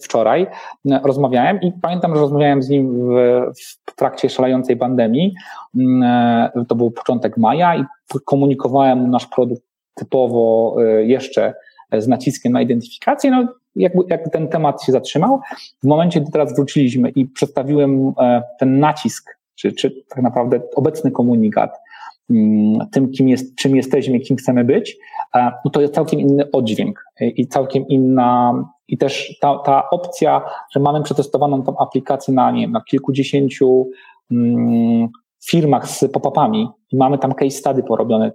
wczoraj, e, rozmawiałem i pamiętam, że rozmawiałem z nim w, w trakcie szalejącej pandemii. E, to był początek maja i komunikowałem mu nasz produkt typowo jeszcze z naciskiem na identyfikację. No, jakby, jakby ten temat się zatrzymał. W momencie, gdy teraz wróciliśmy i przedstawiłem ten nacisk, czy, czy tak naprawdę obecny komunikat, Mm, tym, kim jest, czym jesteśmy, kim chcemy być, no to jest całkiem inny oddźwięk i całkiem inna, i też ta, ta opcja, że mamy przetestowaną tą aplikację na, nie wiem, na kilkudziesięciu mm, firmach z pop-upami i mamy tam case study porobione,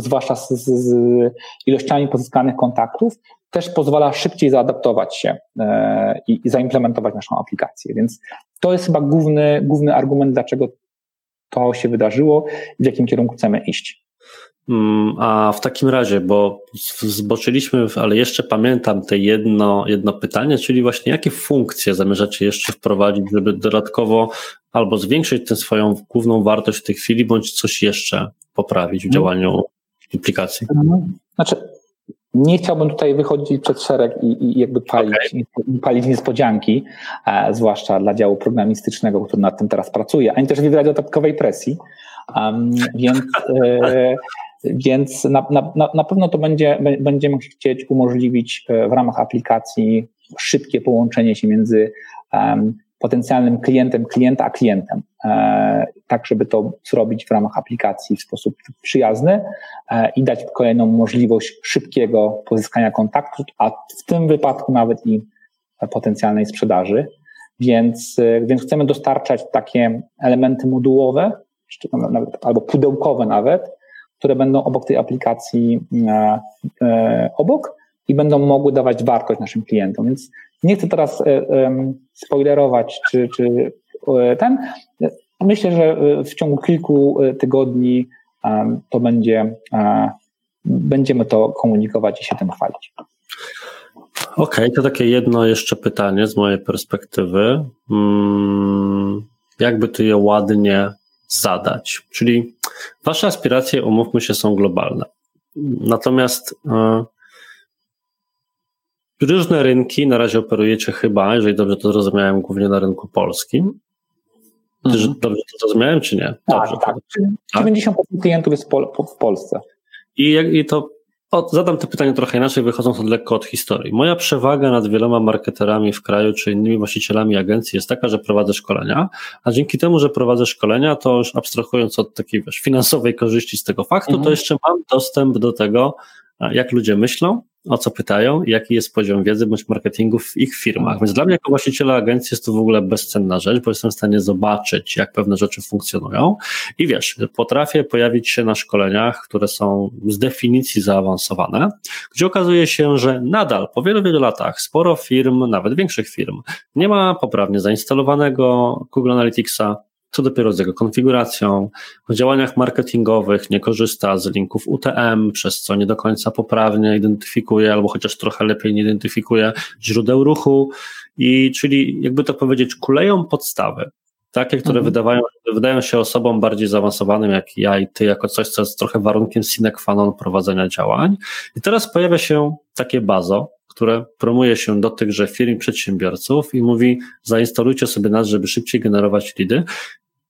zwłaszcza z, z ilościami pozyskanych kontaktów, też pozwala szybciej zaadaptować się e, i, i zaimplementować naszą aplikację. Więc to jest chyba główny, główny argument, dlaczego to się wydarzyło i w jakim kierunku chcemy iść. Mm, a w takim razie, bo zboczyliśmy, ale jeszcze pamiętam te jedno, jedno pytanie, czyli właśnie jakie funkcje zamierzacie jeszcze wprowadzić, żeby dodatkowo albo zwiększyć tę swoją główną wartość w tej chwili, bądź coś jeszcze poprawić w mhm. działaniu aplikacji? Znaczy, nie chciałbym tutaj wychodzić przed szereg i, i jakby palić, okay. palić niespodzianki, e, zwłaszcza dla działu programistycznego, który nad tym teraz pracuje, ani też wywierać dodatkowej presji. Um, więc e, więc na, na, na pewno to będzie, będziemy chcieć umożliwić e, w ramach aplikacji szybkie połączenie się między um, potencjalnym klientem klienta, a klientem, e, tak żeby to zrobić w ramach aplikacji w sposób przyjazny e, i dać kolejną możliwość szybkiego pozyskania kontaktu, a w tym wypadku nawet i potencjalnej sprzedaży. Więc, e, więc chcemy dostarczać takie elementy modułowe, albo pudełkowe nawet, które będą obok tej aplikacji obok i będą mogły dawać wartość naszym klientom. Więc nie chcę teraz e, spoilerować, czy, czy e, ten. Myślę, że e, w ciągu kilku tygodni to będzie, będziemy to komunikować i się tym chwalić. Okej, okay, to takie jedno jeszcze pytanie z mojej perspektywy. Hmm, jakby tu je ładnie zadać? Czyli wasze aspiracje, umówmy się, są globalne. Natomiast Różne rynki na razie operujecie chyba, jeżeli dobrze to zrozumiałem, głównie na rynku polskim. Mhm. Dobrze to zrozumiałem, czy nie? Tak, dobrze, tak. tak. 90% klientów jest w Polsce. I, i to o, zadam to pytanie trochę inaczej, wychodząc od lekko od historii. Moja przewaga nad wieloma marketerami w kraju, czy innymi właścicielami agencji jest taka, że prowadzę szkolenia, a dzięki temu, że prowadzę szkolenia, to już abstrahując od takiej wiesz, finansowej korzyści z tego faktu, mhm. to jeszcze mam dostęp do tego, jak ludzie myślą, o co pytają, jaki jest poziom wiedzy bądź marketingu w ich firmach. Więc dla mnie jako właściciela agencji jest to w ogóle bezcenna rzecz, bo jestem w stanie zobaczyć, jak pewne rzeczy funkcjonują. I wiesz, potrafię pojawić się na szkoleniach, które są z definicji zaawansowane, gdzie okazuje się, że nadal po wielu, wielu latach sporo firm, nawet większych firm, nie ma poprawnie zainstalowanego Google Analyticsa, co dopiero z jego konfiguracją. W działaniach marketingowych nie korzysta z linków UTM, przez co nie do końca poprawnie identyfikuje, albo chociaż trochę lepiej nie identyfikuje źródeł ruchu. I czyli, jakby to powiedzieć, kuleją podstawy. Takie, które mhm. wydawają, wydają się osobom bardziej zaawansowanym, jak ja i ty, jako coś, co jest trochę warunkiem sine qua non prowadzenia działań. I teraz pojawia się takie bazo, które promuje się do tychże firm przedsiębiorców i mówi, zainstalujcie sobie nas, żeby szybciej generować lidy.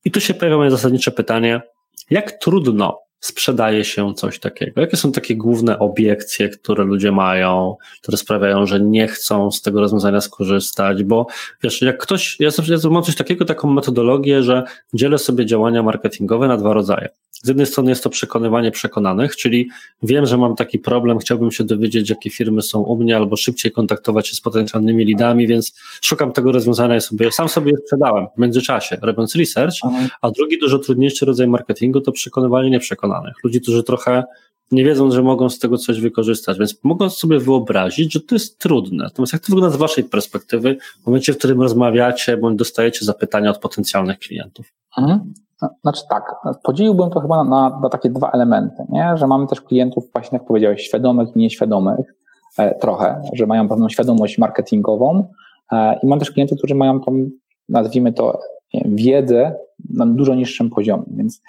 I tu się pojawia moje zasadnicze pytanie, jak trudno sprzedaje się coś takiego? Jakie są takie główne obiekcje, które ludzie mają, które sprawiają, że nie chcą z tego rozwiązania skorzystać? Bo wiesz, jak ktoś, ja, ja mam coś takiego, taką metodologię, że dzielę sobie działania marketingowe na dwa rodzaje. Z jednej strony jest to przekonywanie przekonanych, czyli wiem, że mam taki problem, chciałbym się dowiedzieć, jakie firmy są u mnie, albo szybciej kontaktować się z potencjalnymi lidami, więc szukam tego rozwiązania sobie, sam sobie je sprzedałem w międzyczasie, robiąc research, mhm. a drugi dużo trudniejszy rodzaj marketingu to przekonywanie nieprzekonanych. Ludzi, którzy trochę nie wiedzą, że mogą z tego coś wykorzystać, więc mogą sobie wyobrazić, że to jest trudne. Natomiast jak to wygląda z Waszej perspektywy, w momencie, w którym rozmawiacie, bądź dostajecie zapytania od potencjalnych klientów? Mhm. Znaczy tak, podzieliłbym to chyba na, na, takie dwa elementy, nie? że mamy też klientów, właśnie jak powiedziałeś, świadomych i nieświadomych e, trochę, że mają pewną świadomość marketingową e, i mam też klientów, którzy mają tą, nazwijmy to, wiedzę na dużo niższym poziomie, więc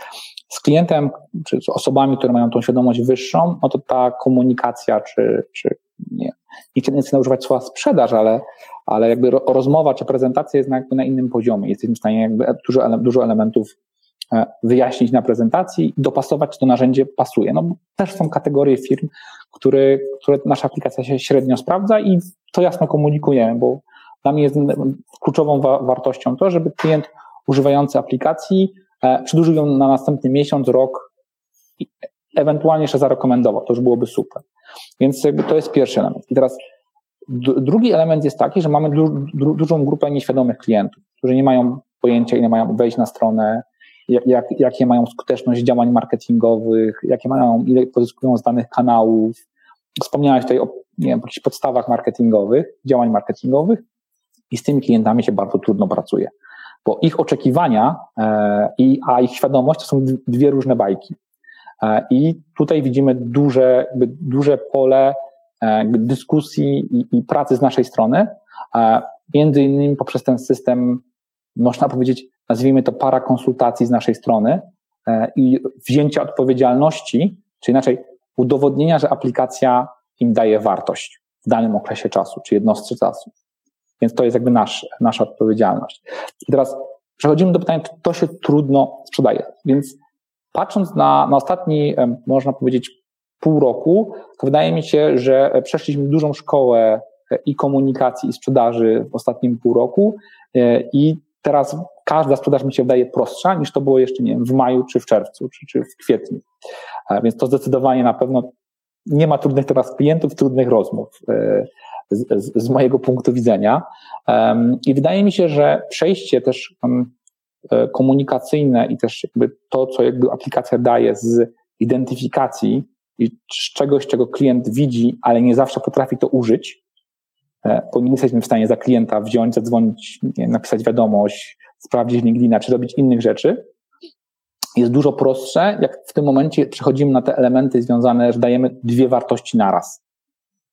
z klientem, czy z osobami, które mają tą świadomość wyższą, no to ta komunikacja, czy, czy nie, nie chcę, używać słowa sprzedaż, ale, ale jakby rozmowa czy prezentacja jest na, jakby na innym poziomie. Jesteśmy w stanie jakby dużo, dużo elementów E, wyjaśnić na prezentacji, dopasować, to narzędzie pasuje. No, też są kategorie firm, które, które nasza aplikacja się średnio sprawdza i to jasno komunikujemy, bo dla mnie jest kluczową wa wartością to, żeby klient używający aplikacji e, przedłużył ją na następny miesiąc, rok i ewentualnie jeszcze zarekomendował. To już byłoby super. Więc jakby to jest pierwszy element. I teraz drugi element jest taki, że mamy du du dużą grupę nieświadomych klientów, którzy nie mają pojęcia, ile mają wejść na stronę, jak, jakie mają skuteczność działań marketingowych, jakie mają, ile pozyskują z danych kanałów. Wspomniałeś tutaj o nie wiem, podstawach marketingowych, działań marketingowych i z tymi klientami się bardzo trudno pracuje, bo ich oczekiwania e, i, a ich świadomość to są dwie różne bajki. E, I tutaj widzimy duże, duże pole e, dyskusji i, i pracy z naszej strony, między innymi poprzez ten system, można powiedzieć, nazwijmy to para konsultacji z naszej strony e, i wzięcia odpowiedzialności, czy inaczej udowodnienia, że aplikacja im daje wartość w danym okresie czasu, czy jednostce czasu. Więc to jest jakby nasz, nasza odpowiedzialność. I teraz przechodzimy do pytania, czy to się trudno sprzedaje. Więc patrząc na, na ostatni, można powiedzieć, pół roku, to wydaje mi się, że przeszliśmy dużą szkołę e, i komunikacji, i sprzedaży w ostatnim pół roku i teraz każda sprzedaż mi się wydaje prostsza niż to było jeszcze nie wiem, w maju, czy w czerwcu, czy, czy w kwietniu. Więc to zdecydowanie na pewno nie ma trudnych teraz klientów, trudnych rozmów z, z, z mojego punktu widzenia. I wydaje mi się, że przejście też e, komunikacyjne i też jakby to, co jakby aplikacja daje z identyfikacji i z czegoś, czego klient widzi, ale nie zawsze potrafi to użyć, e, nie jesteśmy w stanie za klienta wziąć, zadzwonić, napisać wiadomość, sprawdzić LinkedIna, czy robić innych rzeczy, jest dużo prostsze, jak w tym momencie przechodzimy na te elementy związane, że dajemy dwie wartości naraz.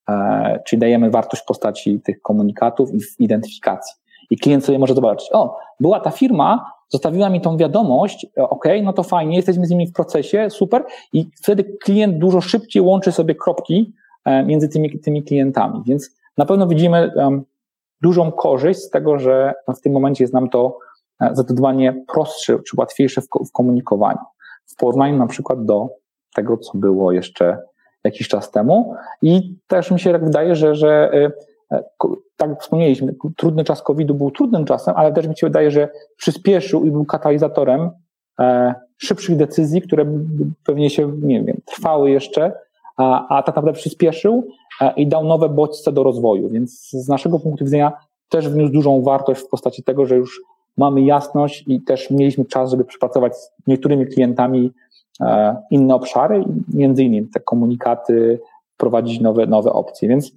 E, czyli dajemy wartość w postaci tych komunikatów i identyfikacji. I klient sobie może zobaczyć, o, była ta firma, zostawiła mi tą wiadomość, e, ok, no to fajnie, jesteśmy z nimi w procesie, super. I wtedy klient dużo szybciej łączy sobie kropki e, między tymi, tymi klientami. Więc na pewno widzimy dużą korzyść z tego, że w tym momencie jest nam to zdecydowanie prostsze czy łatwiejsze w, komunikowaniu. W porównaniu na przykład do tego, co było jeszcze jakiś czas temu. I też mi się tak wydaje, że, że e, e, tak jak wspomnieliśmy, trudny czas COVID-u był trudnym czasem, ale też mi się wydaje, że przyspieszył i był katalizatorem e, szybszych decyzji, które pewnie się, nie wiem, trwały jeszcze, a, a tak naprawdę przyspieszył i dał nowe bodźce do rozwoju. Więc z naszego punktu widzenia też wniósł dużą wartość w postaci tego, że już mamy jasność i też mieliśmy czas, żeby przepracować z niektórymi klientami E, inne obszary, między innymi te komunikaty, wprowadzić nowe, nowe opcje. Więc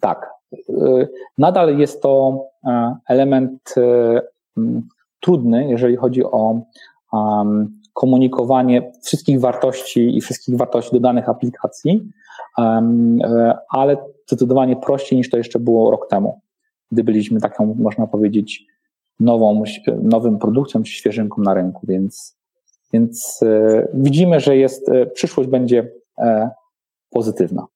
tak, e, nadal jest to e, element trudny, jeżeli chodzi o komunikowanie wszystkich wartości i wszystkich wartości dodanych aplikacji, ale zdecydowanie prościej niż to jeszcze było rok temu, gdy byliśmy taką, można powiedzieć, nową, nowym produktem czy świeżynką na rynku, więc więc e, widzimy, że jest, e, przyszłość będzie e, pozytywna.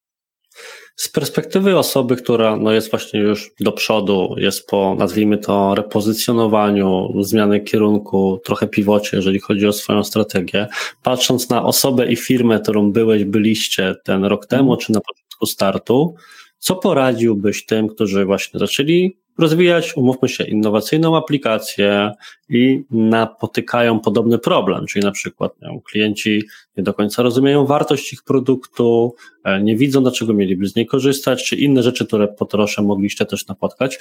Z perspektywy osoby, która no jest właśnie już do przodu, jest po, nazwijmy to, repozycjonowaniu, zmiany kierunku, trochę piwocie, jeżeli chodzi o swoją strategię, patrząc na osobę i firmę, którą byłeś, byliście ten rok temu, czy na początku startu, co poradziłbyś tym, którzy właśnie zaczęli rozwijać, umówmy się, innowacyjną aplikację i napotykają podobny problem, czyli na przykład nie, klienci nie do końca rozumieją wartość ich produktu, e, nie widzą, dlaczego mieliby z niej korzystać, czy inne rzeczy, które po trosze mogliście też napotkać.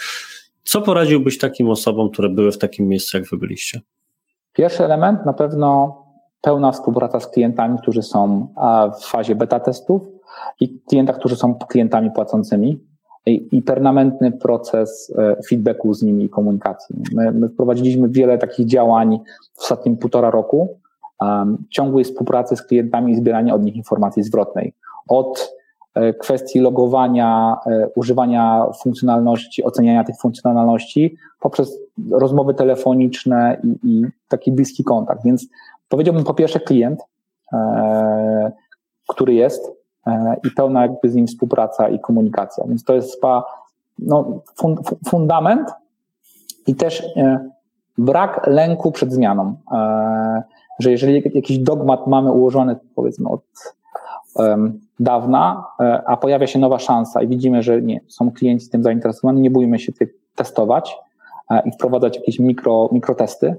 Co poradziłbyś takim osobom, które były w takim miejscu, jak wy byliście? Pierwszy element na pewno pełna współpraca z klientami, którzy są w fazie beta testów i klientach, którzy są klientami płacącymi i, permanentny proces e, feedbacku z nimi i komunikacji. My, my wprowadziliśmy wiele takich działań w ostatnim półtora roku, um, ciągłej współpracy z klientami i zbierania od nich informacji zwrotnej. Od e, kwestii logowania, e, używania funkcjonalności, oceniania tych funkcjonalności poprzez rozmowy telefoniczne i, i taki bliski kontakt. Więc powiedziałbym po pierwsze klient, e, który jest, i pełna jakby z nim współpraca i komunikacja. Więc to jest spa, no, fundament i też e, brak lęku przed zmianą. E, że jeżeli jakiś dogmat mamy ułożony, powiedzmy, od dawna, a pojawia się nowa szansa i widzimy, że nie, są klienci tym zainteresowani, nie bójmy się tych testować i wprowadzać jakieś mikro, mikrotesty,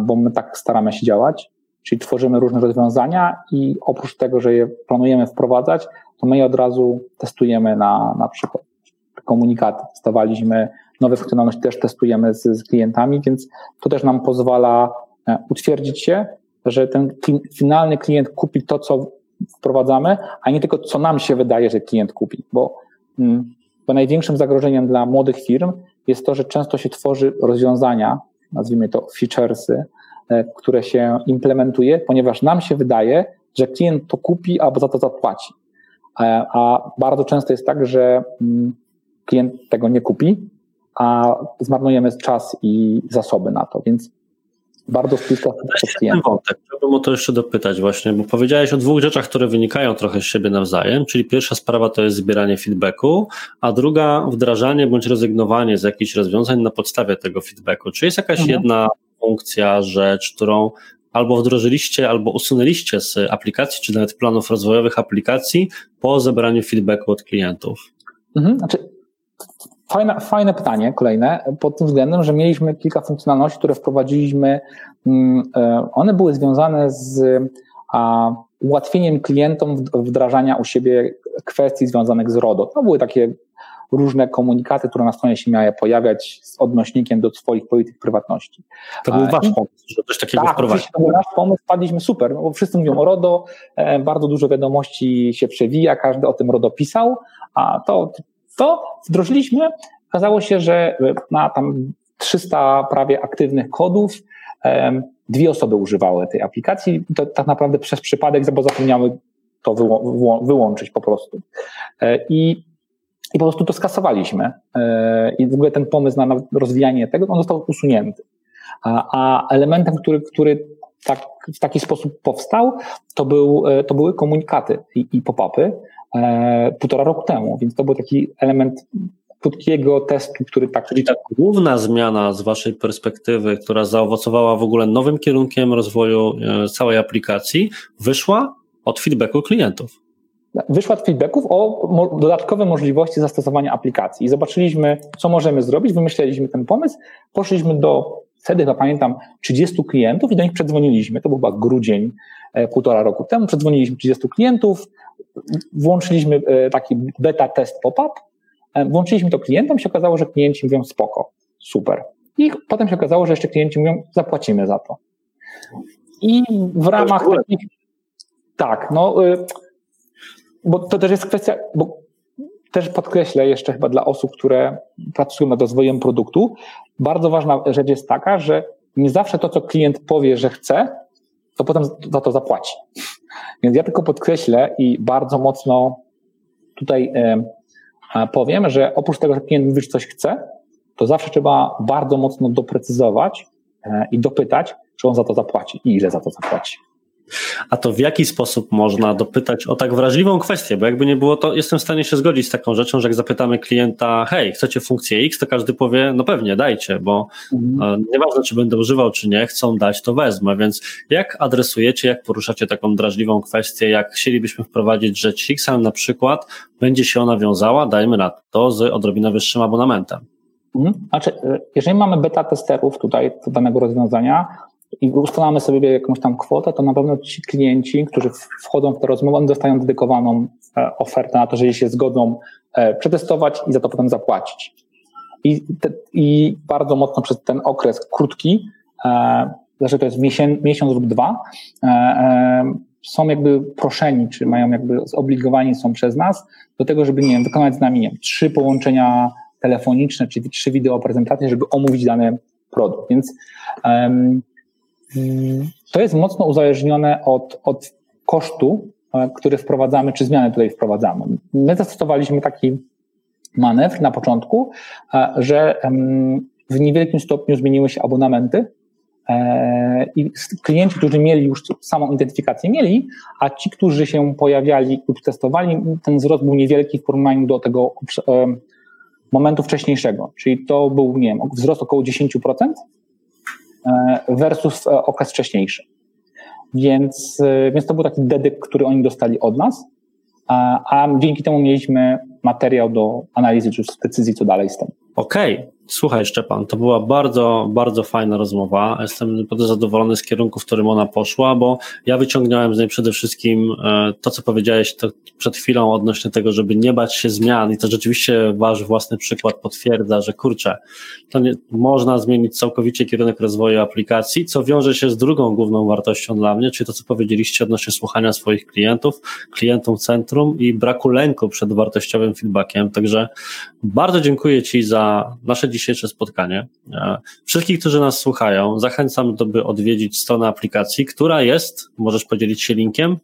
bo my tak staramy się działać. Czyli tworzymy różne rozwiązania i oprócz tego, że je planujemy wprowadzać, to my je od razu testujemy na, na przykład komunikaty. Testowaliśmy nowe funkcjonalności, też testujemy z, z klientami, więc to też nam pozwala e, utwierdzić się, że ten finalny klient kupi to, co wprowadzamy, a nie tylko co nam się wydaje, że klient kupi, bo, mm, bo największym zagrożeniem dla młodych firm jest to, że często się tworzy rozwiązania, nazwijmy to featuresy, które się implementuje, ponieważ nam się wydaje, że klient to kupi albo za to zapłaci. E, a bardzo często jest tak, że mm, klient tego nie kupi, a zmarnujemy czas i zasoby na to, więc bardzo klientem. Wątek. Chciałbym o to jeszcze dopytać właśnie, bo powiedziałeś o dwóch rzeczach, które wynikają trochę z siebie nawzajem, czyli pierwsza sprawa to jest zbieranie feedbacku, a druga wdrażanie bądź rezygnowanie z jakichś rozwiązań na podstawie tego feedbacku. Czy jest jakaś mhm. jedna funkcja, rzecz, którą albo wdrożyliście, albo usunęliście z aplikacji, czy nawet planów rozwojowych aplikacji po zebraniu feedbacku od klientów? Mhm, znaczy, Fajne, fajne pytanie, kolejne, pod tym względem, że mieliśmy kilka funkcjonalności, które wprowadziliśmy. Mm, e, one były związane z a, ułatwieniem klientom wdrażania u siebie kwestii związanych z RODO. To były takie różne komunikaty, które na stronie się miały pojawiać z odnośnikiem do swoich polityk prywatności. To był wasz pomysł, że coś takiego tak, wprowadzić. to był nasz pomysł, wpadliśmy super, bo wszyscy mówią o RODO, e, bardzo dużo wiadomości się przewija, każdy o tym RODO pisał, a to, to wdrożyliśmy. Okazało się, że na tam 300 prawie aktywnych kodów dwie osoby używały tej aplikacji. To tak naprawdę przez przypadek, bo zapomniały to wyłączyć po prostu. E, I i po prostu to skasowaliśmy. E, I w ogóle ten pomysł na rozwijanie tego, on został usunięty. A, elementem, który, który tak, w taki sposób powstał, to, był, e, to były komunikaty i, i pop-upy e, półtora roku temu, więc to był taki element krótkiego testu, który tak. Czyli ta główna zmiana z Waszej perspektywy, która zaowocowała w ogóle nowym kierunkiem rozwoju e, całej aplikacji, wyszła od feedbacku klientów wyszła od feedbacków o dodatkowe możliwości zastosowania aplikacji. I zobaczyliśmy, co możemy zrobić, wymyśleliśmy ten pomysł, poszliśmy do, wtedy chyba pamiętam, 30 klientów i do nich przedzwoniliśmy. To był chyba grudzień, e, półtora roku temu. Przedzwoniliśmy 30 klientów, włączyliśmy e, taki beta test pop-up, e, włączyliśmy to klientom, się okazało, że klienci mówią spoko, super. I potem się okazało, że jeszcze klienci mówią, zapłacimy za to. I w ramach takich, tak, no, y, bo to też jest kwestia, bo też podkreślę jeszcze chyba dla osób, które pracują nad rozwojem produktu, bardzo ważna rzecz jest taka, że nie zawsze to, co klient powie, że chce, to potem za to zapłaci. Więc ja tylko podkreślę i bardzo mocno tutaj powiem, że oprócz tego, że klient mówi, że coś chce, to zawsze trzeba bardzo mocno doprecyzować e, i dopytać, czy on za to zapłaci i ile za to zapłaci. A to w jaki sposób można dopytać o tak wrażliwą kwestię? Bo jakby nie było to, jestem w stanie się zgodzić z taką rzeczą, że jak zapytamy klienta, hej, chcecie funkcję X, to każdy powie, no pewnie, dajcie, bo mhm. E, nieważne, czy będę używał, czy nie, chcą dać, to wezmę. Więc jak adresujecie, jak poruszacie taką drażliwą kwestię, jak chcielibyśmy wprowadzić rzecz X, na przykład będzie się ona wiązała, dajmy na to, z odrobinę wyższym abonamentem? Mhm. Znaczy, e, jeżeli mamy beta testerów tutaj danego rozwiązania, i ustalamy sobie jakąś tam kwotę, to na pewno ci klienci, którzy wchodzą w tę rozmowę, oni dostają dedykowaną e, ofertę na to, że się zgodzą e, przetestować i za to potem zapłacić. I, te, i bardzo mocno przez ten okres krótki, e, znaczy to jest miesiąc, miesiąc lub dwa, są jakby proszeni, czy mają jakby zobligowani są przez nas do tego, żeby nie wiem, wykonać z nami nie wiem, trzy połączenia telefoniczne, czy trzy wideo prezentacje, żeby omówić dany produkt. Więc to jest mocno uzależnione od, od kosztu, e, który wprowadzamy, czy zmiany tutaj wprowadzamy. My zastosowaliśmy taki manewr na początku, e, że w niewielkim stopniu zmieniły się abonamenty e, i klienci, którzy mieli już samą identyfikację, mieli, a ci, którzy się pojawiali lub testowali, ten wzrost był niewielki w porównaniu do tego momentu wcześniejszego. Czyli to był, nie wiem, wzrost około 10%, E, versus e, okres wcześniejszy. Więc, e, więc to był taki dedyk, który oni dostali od nas, a dzięki temu mieliśmy materiał do analizy czy decyzji, co dalej z tym. Okej, okay. Słuchaj, Szczepan, to była bardzo, bardzo fajna rozmowa. Jestem naprawdę zadowolony z kierunku, w którym ona poszła, bo ja wyciągnąłem z niej przede wszystkim e, to, co powiedziałeś to przed chwilą odnośnie tego, żeby nie bać się zmian i to rzeczywiście wasz własny przykład potwierdza, że kurczę, to nie, można zmienić całkowicie kierunek rozwoju aplikacji, co wiąże się z drugą główną wartością dla mnie, czyli to, co powiedzieliście odnośnie słuchania swoich klientów, klientom centrum i braku lęku przed wartościowym feedbackiem. Także bardzo dziękuję Ci za nasze dzisiejsze spotkanie. E, wszystkich, którzy nas słuchają, zachęcam, by odwiedzić stronę aplikacji, która jest, możesz podzielić się linkiem?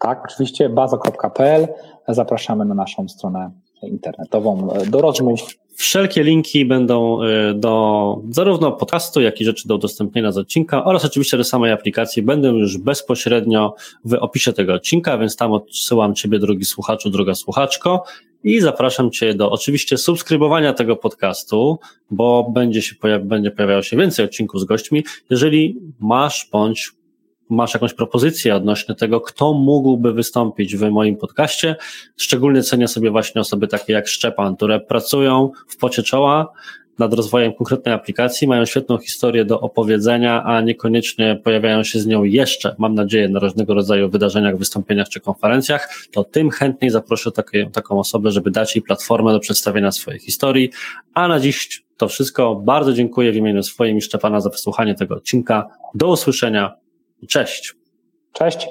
Tak, oczywiście baza.pl. Zapraszamy na naszą stronę internetową do rozmów. Wszelkie linki będą e, do zarówno podcastu, jak i rzeczy do udostępnienia z odcinka oraz oczywiście do samej aplikacji będą już bezpośrednio w opisie tego odcinka, więc tam odsyłam Ciebie, drogi słuchaczu, droga słuchaczko i zapraszam Cię do oczywiście subskrybowania tego podcastu, bo będzie się pojawi, będzie pojawiało się więcej odcinków z gośćmi. Jeżeli masz bądź masz jakąś propozycję odnośnie tego, kto mógłby wystąpić w moim podcaście. Szczególnie cenię sobie właśnie osoby takie jak Szczepan, które pracują w pocie czoła nad rozwojem konkretnej aplikacji, mają świetną historię do opowiedzenia, a niekoniecznie pojawiają się z nią jeszcze, mam nadzieję, na różnego rodzaju wydarzeniach, wystąpieniach czy konferencjach, to tym chętniej zaproszę takie, taką osobę, żeby dać jej platformę do przedstawienia swojej historii. A na dziś to wszystko. Bardzo dziękuję w imieniu swoim i Szczepana za wysłuchanie tego odcinka. Do usłyszenia. Cześć. Cześć.